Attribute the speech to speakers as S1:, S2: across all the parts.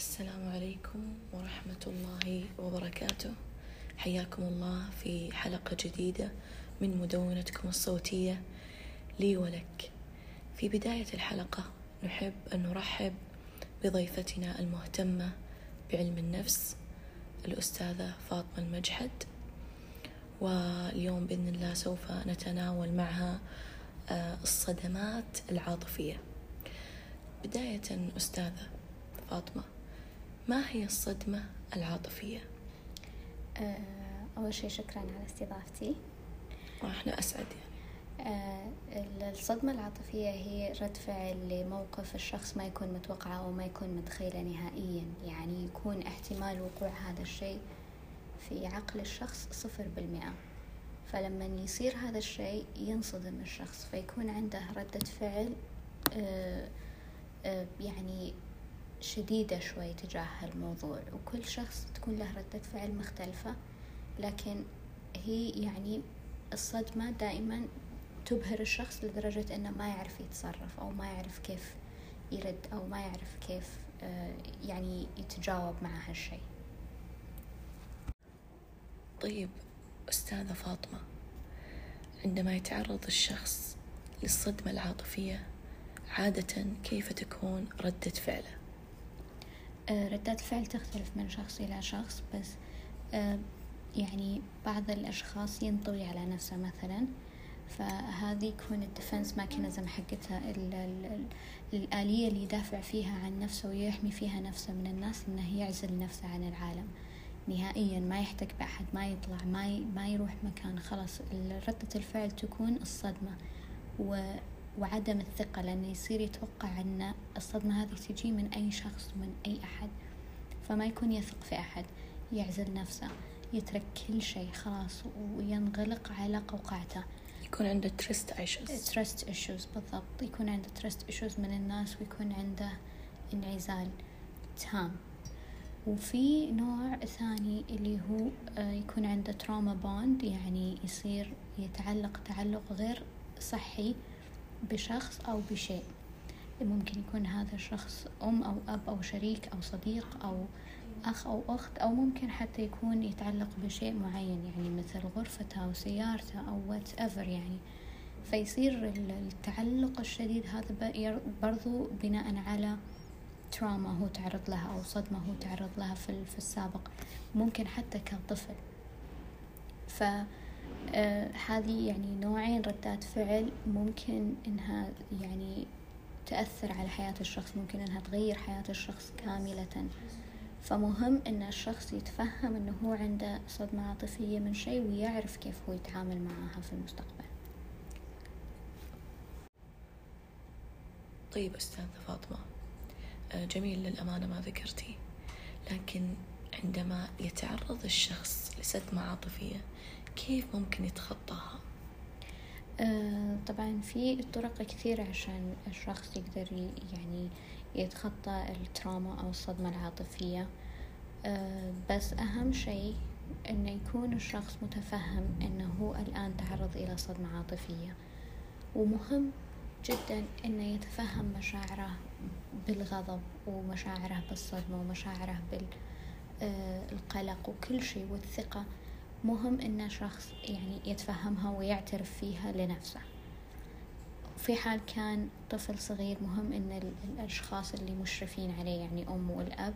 S1: السلام عليكم ورحمة الله وبركاته. حياكم الله في حلقة جديدة من مدونتكم الصوتية لي ولك. في بداية الحلقة نحب أن نرحب بضيفتنا المهتمة بعلم النفس الأستاذة فاطمة المجحد. واليوم بإذن الله سوف نتناول معها آه، الصدمات العاطفية. بداية أستاذة فاطمة ما هي الصدمة العاطفية؟
S2: آه، أول شيء شكرا على استضافتي
S1: وإحنا أسعد
S2: يعني. آه، الصدمة العاطفية هي رد فعل لموقف الشخص ما يكون متوقعه أو ما يكون متخيله نهائيا يعني يكون احتمال وقوع هذا الشيء في عقل الشخص صفر بالمئة فلما يصير هذا الشيء ينصدم الشخص فيكون عنده ردة فعل آه، يعني شديدة شوي تجاه الموضوع وكل شخص تكون له ردة فعل مختلفة لكن هي يعني الصدمة دائما تبهر الشخص لدرجة أنه ما يعرف يتصرف أو ما يعرف كيف يرد أو ما يعرف كيف آه، يعني يتجاوب مع هالشيء
S1: طيب أستاذة فاطمة عندما يتعرض الشخص للصدمة العاطفية عادة كيف تكون ردة فعله؟
S2: آه، ردات الفعل تختلف من شخص إلى شخص بس آه، يعني بعض الأشخاص ينطوي على نفسه مثلا. فهذه يكون الديفنس ماكينزم حقتها الآلية اللي يدافع فيها عن نفسه ويحمي فيها نفسه من الناس إنه يعزل نفسه عن العالم. نهائيا ما يحتك بأحد ما يطلع ما ما يروح مكان. خلاص ردة الفعل تكون الصدمة. و وعدم الثقة لأنه يصير يتوقع أن الصدمة هذه تجي من أي شخص من أي أحد. فما يكون يثق في أحد يعزل نفسه يترك كل شيء خلاص وينغلق على قوقعته.
S1: يكون عنده trust issues
S2: trust issues بالضبط. يكون عنده trust issues من الناس ويكون عنده انعزال تام. وفي نوع ثاني اللي هو آه، يكون عنده trauma bond يعني يصير يتعلق تعلق غير صحي. بشخص أو بشيء. ممكن يكون هذا الشخص أم أو أب أو شريك أو صديق أو أخ أو أخت أو ممكن حتى يكون يتعلق بشيء معين يعني مثل غرفته أو سيارته أو whatever يعني. فيصير التعلق الشديد هذا برضو بناء على تراما هو تعرض لها أو صدمة هو تعرض لها في السابق ممكن حتى كطفل. ف هذه يعني نوعين ردات فعل ممكن إنها يعني تأثر على حياة الشخص ممكن إنها تغير حياة الشخص كاملة. فمهم إن الشخص يتفهم إنه هو عنده صدمة عاطفية من شيء ويعرف كيف هو يتعامل معها في المستقبل.
S1: طيب أستاذة فاطمة آه، جميل للأمانة ما ذكرتي لكن عندما يتعرض الشخص لصدمة عاطفية كيف ممكن يتخطاها؟
S2: آه طبعا في طرق كثيرة عشان الشخص يقدر يعني يتخطى التراما أو الصدمة العاطفية. آه بس أهم شيء إنه يكون الشخص متفهم إنه هو الآن تعرض إلى صدمة عاطفية. ومهم جدا إنه يتفهم مشاعره بالغضب ومشاعره بالصدمة ومشاعره بالقلق آه، وكل شيء والثقة. مهم إن شخص يعني يتفهمها ويعترف فيها لنفسه. في حال كان طفل صغير مهم إن الأشخاص اللي مشرفين عليه يعني أم والأب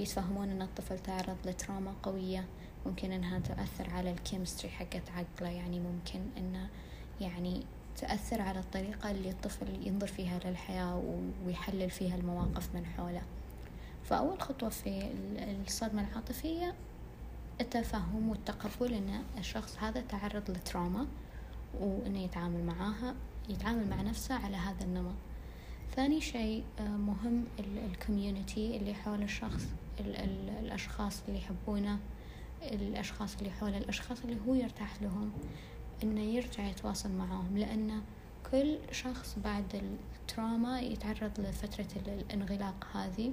S2: يتفهمون إن الطفل تعرض لتراما قوية. ممكن إنها تؤثر على الكيمستري حقت عقله. يعني ممكن إنه يعني تأثر على الطريقة اللي الطفل ينظر فيها للحياة ويحلل فيها المواقف من حوله. فأول خطوة في الصدمة العاطفية التفهم والتقبل إن الشخص هذا تعرض لتراما وإنه يتعامل معاها يتعامل مع نفسه على هذا النمط. ثاني شيء آه، مهم الكوميونتي اللي حول الشخص ال ال الأشخاص اللي يحبونه الأشخاص اللي حول الأشخاص اللي هو يرتاح لهم إنه يرجع يتواصل معاهم. لأن كل شخص بعد التراما يتعرض لفترة الانغلاق هذه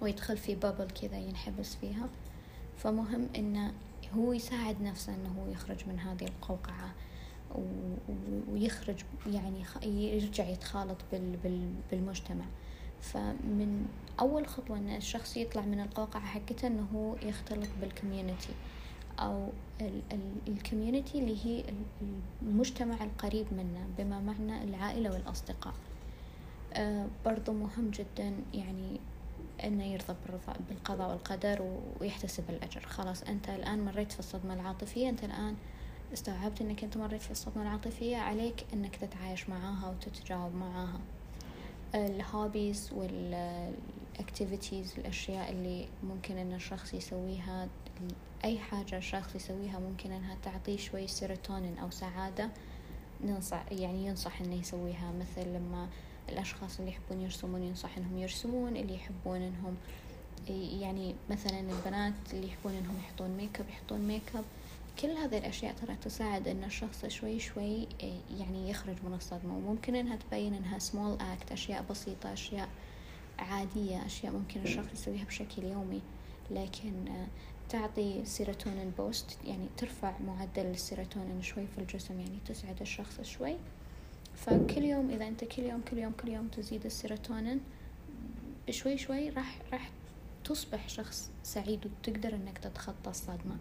S2: ويدخل في بابل كذا ينحبس فيها. فمهم إنه هو يساعد نفسه إنه هو يخرج من هذه القوقعة ويخرج يعني يرجع يتخالط بالمجتمع. فمن أول خطوة إن الشخص يطلع من القوقعة حقته إنه هو يختلط بال community أو ال community اللي هي المجتمع القريب منه بما معنى العائلة والأصدقاء. أه برضو مهم جدا يعني انه يرضى بالقضاء والقدر ويحتسب الأجر. خلاص أنت الآن مريت في الصدمة العاطفية. أنت الآن استوعبت أنك أنت مريت في الصدمة العاطفية. عليك أنك تتعايش معاها وتتجاوب معاها. ال hobbies وال activities الأشياء اللي ممكن أن الشخص يسويها أي حاجة الشخص يسويها ممكن أنها تعطيه شوي سيروتونين أو سعادة. ننصح يعني ينصح إنه يسويها. مثل لما الأشخاص اللي يحبون يرسمون ينصح إنهم يرسمون اللي يحبون إنهم يعني مثلا البنات اللي يحبون إنهم يحطون ميك اب يحطون ميك اب كل هذه الأشياء ترى تساعد إن الشخص شوي شوي يعني يخرج من الصدمة. وممكن إنها تبين إنها small act أشياء بسيطة أشياء عادية أشياء ممكن الشخص يسويها بشكل يومي. لكن آه، تعطي serotonin boost يعني ترفع معدل السيروتونين شوي في الجسم يعني تسعد الشخص شوي. فكل يوم إذا أنت كل يوم كل يوم كل يوم تزيد السيروتونين بشوي شوي راح راح تصبح شخص سعيد وتقدر إنك تتخطى الصدمة.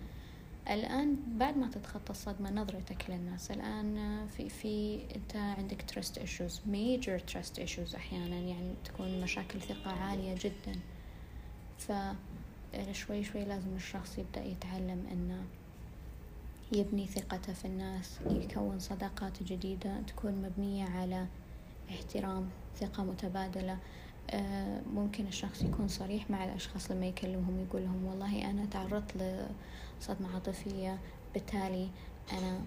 S2: الآن بعد ما تتخطى الصدمة نظرتك للناس. الآن في في أنت عندك trust issues major trust issues أحيانا يعني تكون مشاكل ثقة عالية جدا. ف شوي شوي لازم الشخص يبدأ يتعلم إنه يبني ثقته في الناس يكون صداقات جديدة تكون مبنية على احترام ثقة متبادلة. آه، ممكن الشخص يكون صريح مع الأشخاص لما يكلمهم يقول لهم والله أنا تعرضت لصدمة عاطفية بالتالي أنا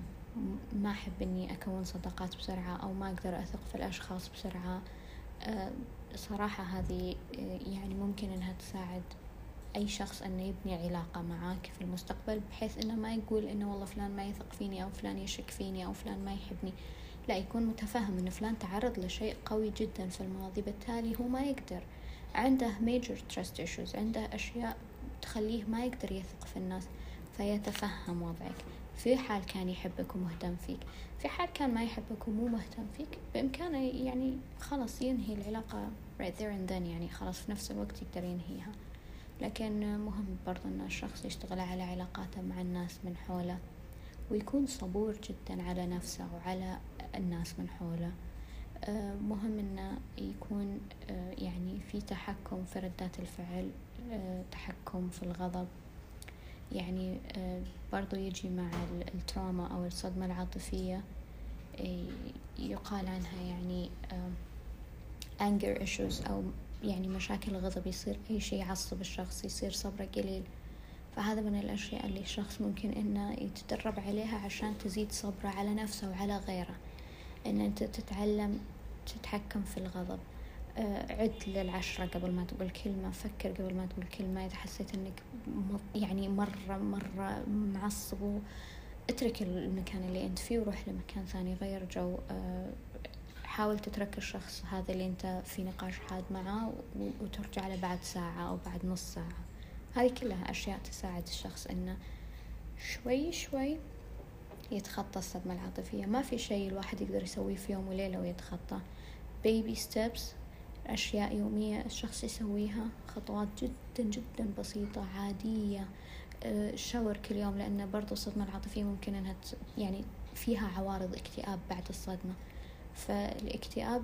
S2: ما أحب إني أكون صداقات بسرعة أو ما أقدر أثق في الأشخاص بسرعة. آه، صراحة هذه آه، يعني ممكن إنها تساعد أي شخص أنه يبني علاقة معاك في المستقبل بحيث أنه ما يقول أنه والله فلان ما يثق فيني أو فلان يشك فيني أو فلان ما يحبني. لا يكون متفهم أن فلان تعرض لشيء قوي جدا في الماضي بالتالي هو ما يقدر. عنده major trust issues عنده أشياء تخليه ما يقدر يثق في الناس فيتفهم وضعك. في حال كان يحبك ومهتم فيك. في حال كان ما يحبك ومو مهتم فيك بإمكانه يعني خلاص ينهي العلاقة right there and then يعني خلاص في نفس الوقت يقدر ينهيها. لكن مهم برضو أن الشخص يشتغل على علاقاته مع الناس من حوله ويكون صبور جدا على نفسه وعلى الناس من حوله. آه، مهم انه يكون آه، يعني في تحكم في ردات الفعل آه، تحكم في الغضب. يعني برضو يجي مع التراما أو الصدمة العاطفية يقال عنها يعني anger issues أو يعني مشاكل الغضب يصير أي شيء يعصب الشخص يصير صبره قليل. فهذا من الأشياء اللي الشخص ممكن إنه يتدرب عليها عشان تزيد صبره على نفسه وعلى غيره. إن أنت تتعلم تتحكم في الغضب. آه، عد للعشرة قبل ما تقول كلمة فكر قبل ما تقول كلمة. إذا حسيت إنك يعني مرة مرة معصب اترك المكان اللي أنت فيه وروح لمكان ثاني غير جو آه، حاول تترك الشخص هذا اللي أنت في نقاش حاد معاه وترجع له بعد ساعة أو بعد نص ساعة. هذه كلها أشياء تساعد الشخص إنه شوي شوي يتخطى الصدمة العاطفية. ما في شيء الواحد يقدر يسويه في يوم وليلة ويتخطى. بيبي ستيبس أشياء يومية الشخص يسويها خطوات جدا جدا بسيطة عادية. الشاور كل يوم لأن برضو الصدمة العاطفية ممكن أنها يعني فيها عوارض اكتئاب بعد الصدمة. فالاكتئاب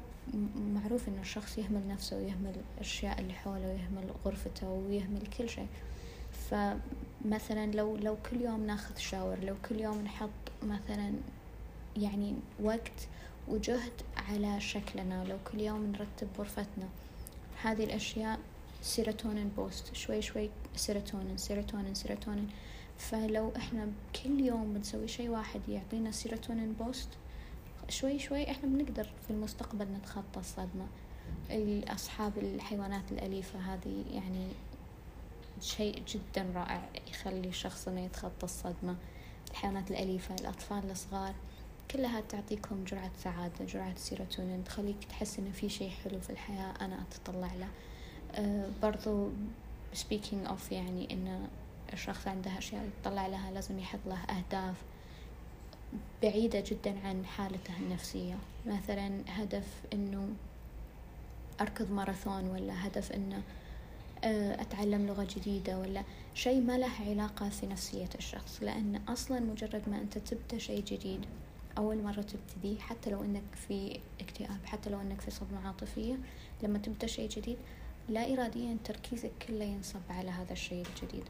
S2: معروف إن الشخص يهمل نفسه ويهمل الأشياء اللي حوله ويهمل غرفته ويهمل كل شيء. فمثلا لو لو كل يوم ناخذ shower لو كل يوم نحط مثلا يعني وقت وجهد على شكلنا لو كل يوم نرتب غرفتنا هذه الأشياء serotonin boost شوي شوي سيروتونين سيروتونين سيروتونين فلو إحنا كل يوم بنسوي شيء واحد يعطينا serotonin boost شوي شوي إحنا بنقدر في المستقبل نتخطى الصدمة. أصحاب الحيوانات الأليفة هذه يعني شيء جدا رائع يخلي الشخص إنه يتخطى الصدمة. الحيوانات الأليفة الأطفال الصغار كلها تعطيكم جرعة سعادة جرعة سيروتونين تخليك تحس إنه في شيء حلو في الحياة أنا أتطلع له. أه برضو speaking of يعني إنه الشخص عنده أشياء يتطلع لها لازم يحط له أهداف. بعيدة جدا عن حالته النفسية. مثلا هدف إنه أركض ماراثون ولا هدف أنه آه، أتعلم لغة جديدة ولا شيء ما له علاقة في نفسية الشخص. لأن أصلا مجرد ما أنت تبدأ شيء جديد أول مرة تبتدي حتى لو أنك في اكتئاب حتى لو أنك في صدمة عاطفية لما تبدأ شيء جديد لا إراديا تركيزك كله ينصب على هذا الشيء الجديد.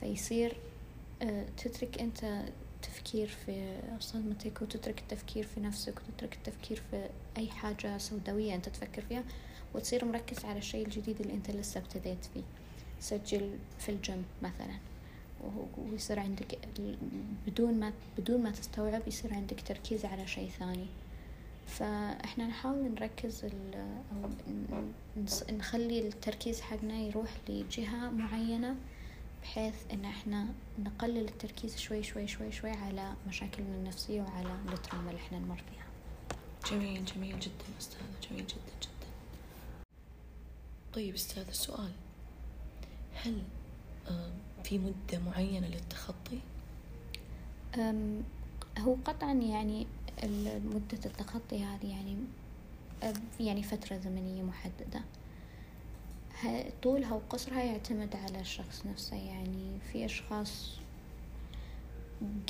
S2: فيصير آه، تترك أنت التفكير في صدمتك وتترك التفكير في نفسك وتترك التفكير في أي حاجة سوداوية أنت تفكر فيها وتصير مركز على الشيء الجديد اللي أنت لسه ابتديت فيه. سجل في الجيم مثلا ويصير عندك بدون ما بدون ما تستوعب يصير عندك تركيز على شيء ثاني. فإحنا نحاول نركز أو نخلي التركيز حقنا يروح لجهة معينة بحيث إن إحنا نقلل التركيز شوي شوي شوي شوي على مشاكلنا النفسية وعلى التراما اللي إحنا نمر فيها.
S1: جميل جميل جدا أستاذة. جميل جدا جدا. طيب أستاذ السؤال. هل في مدة معينة للتخطي؟
S2: هو قطعا يعني مدة التخطي هذه يعني يعني فترة زمنية محددة. طولها وقصرها يعتمد على الشخص نفسه يعني في أشخاص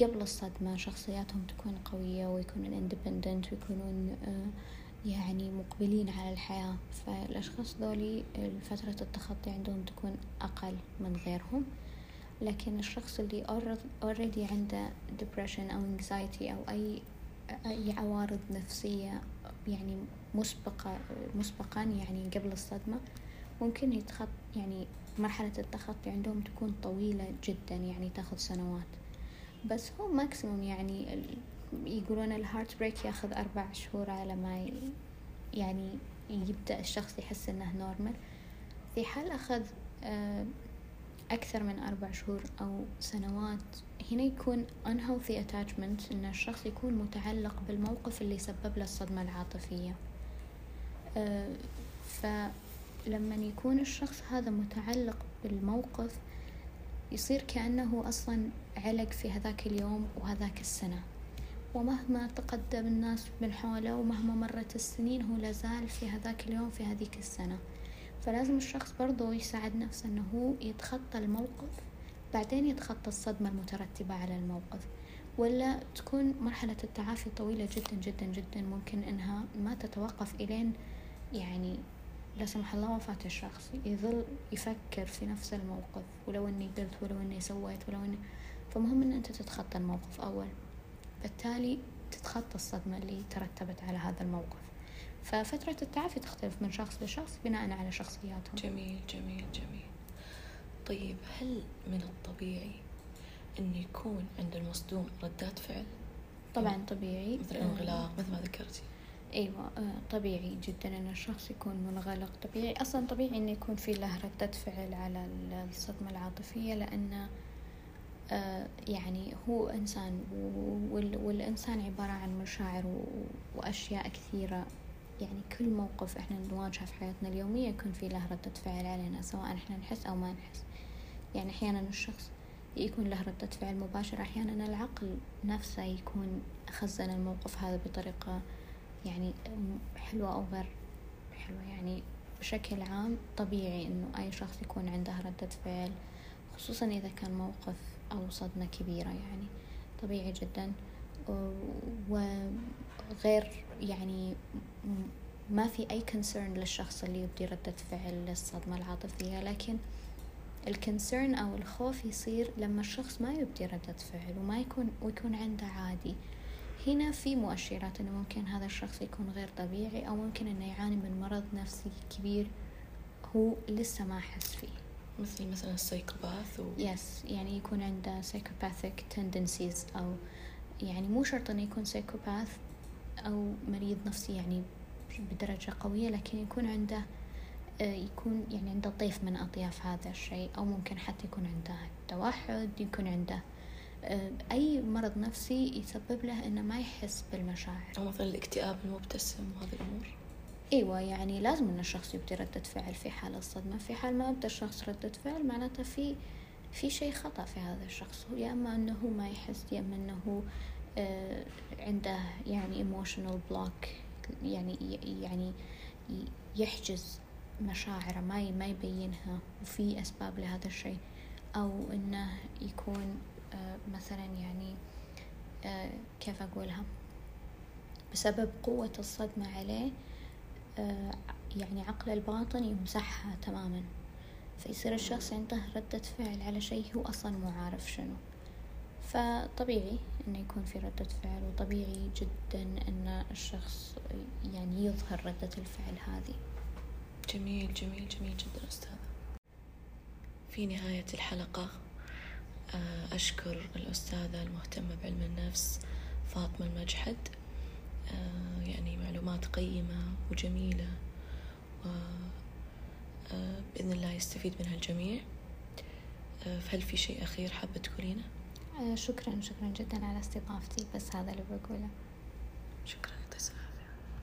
S2: قبل الصدمة شخصياتهم تكون قوية ويكونون اندبندنت ويكونون آه، يعني مقبلين على الحياة. فالأشخاص ذولي فترة التخطي عندهم تكون أقل من غيرهم. لكن الشخص اللي already عنده depression أو anxiety أو أي أي عوارض نفسية يعني مسبقة مسبقا يعني قبل الصدمة ممكن يتخط يعني مرحلة التخطي عندهم تكون طويلة جدا يعني تاخذ سنوات. بس هو maximum يعني يقولون ال heartbreak ياخذ أربع شهور على ما يعني يبدأ الشخص يحس إنه normal في حال أخذ آه، أكثر من أربع شهور أو سنوات هنا يكون unhealthy attachment إن الشخص يكون متعلق بالموقف اللي سبب له الصدمة العاطفية. آه، فلما يكون الشخص هذا متعلق بالموقف يصير كأنه أصلا علق في هذاك اليوم وهذاك السنة. ومهما تقدم الناس من حوله ومهما مرت السنين هو لازال في هذاك اليوم في هذيك السنة. فلازم الشخص برضو يساعد نفسه أنه هو يتخطى الموقف بعدين يتخطى الصدمة المترتبة على الموقف. ولا تكون مرحلة التعافي طويلة جدا جدا جدا ممكن إنها ما تتوقف إلين يعني لا سمح الله وفاة الشخص يظل يفكر في نفس الموقف ولو إني قلت ولو إني سويت ولو إني فمهم إن أنت تتخطى الموقف أول. بالتالي تتخطى الصدمة اللي ترتبت على هذا الموقف. ففترة التعافي تختلف من شخص لشخص بناء على شخصياتهم.
S1: جميل جميل جميل. طيب هل من الطبيعي أن يكون عند المصدوم ردات فعل؟
S2: طبعا طبيعي.
S1: مثل الانغلاق مثل ما ذكرتي.
S2: إيوه آه، طبيعي جدا إن الشخص يكون منغلق. طبيعي أصلا طبيعي إنه يكون في له ردة فعل على الصدمة العاطفية لأن آه، يعني هو إنسان والإنسان عبارة عن مشاعر وأشياء كثيرة. يعني كل موقف إحنا نواجهه في حياتنا اليومية يكون في له ردة فعل علينا سواء إحنا نحس أو ما نحس. يعني أحيانا الشخص يكون له ردة فعل مباشرة أحيانا العقل نفسه يكون خزن الموقف هذا بطريقة يعني حلوة أو غير حلوة. يعني بشكل عام طبيعي إنه أي شخص يكون عنده ردة فعل خصوصا إذا كان موقف أو صدمة كبيرة يعني. طبيعي جدا. وغير يعني ما في أي كونسيرن للشخص اللي يبدي ردة فعل للصدمة العاطفية لكن ال concern أو الخوف يصير لما الشخص ما يبدي ردة فعل وما يكون ويكون عنده عادي. هنا في مؤشرات إنه ممكن هذا الشخص يكون غير طبيعي أو ممكن إنه يعاني من مرض نفسي كبير هو لسه ما حس فيه.
S1: مثل مثلا ال psychopath و...
S2: yes يعني يكون عنده psychopathic tendencies أو يعني مو شرط إنه يكون psychopath أو مريض نفسي يعني بدرجة قوية لكن يكون عنده آه، يكون يعني عنده طيف من أطياف هذا الشيء أو ممكن حتى يكون عنده توحد يكون عنده آه، أي مرض نفسي يسبب له إنه ما يحس بالمشاعر.
S1: أو مثلا الاكتئاب المبتسم وهذه الأمور.
S2: إيوه يعني لازم إن الشخص يبدي ردة فعل في حال الصدمة. في حال ما ابدا الشخص ردة فعل معناته في في شيء خطأ في هذا الشخص. يا إما إنه ما يحس يا إما إنه آه، عنده يعني emotional block يعني يعني يحجز مشاعره ما ما يبينها وفي أسباب لهذا الشيء. أو إنه يكون مثلا يعني آه، كيف أقولها؟ بسبب قوة الصدمة عليه آه، يعني عقل الباطن يمسحها تماما. فيصير الشخص عنده ردة فعل على شيء هو أصلا مو عارف شنو. فطبيعي إنه يكون في ردة فعل وطبيعي جدا إن الشخص يعني يظهر ردة الفعل هذه.
S1: جميل جميل جميل جدا أستاذة. في نهاية الحلقة. أشكر الأستاذة المهتمة بعلم النفس فاطمة المجحد. آه، يعني معلومات قيمة وجميلة وبإذن آه، الله يستفيد منها الجميع. فهل في شيء أخير حابة تقولينه؟
S2: شكرا شكرا جدا على استضافتي بس هذا اللي بقوله.
S1: شكرا.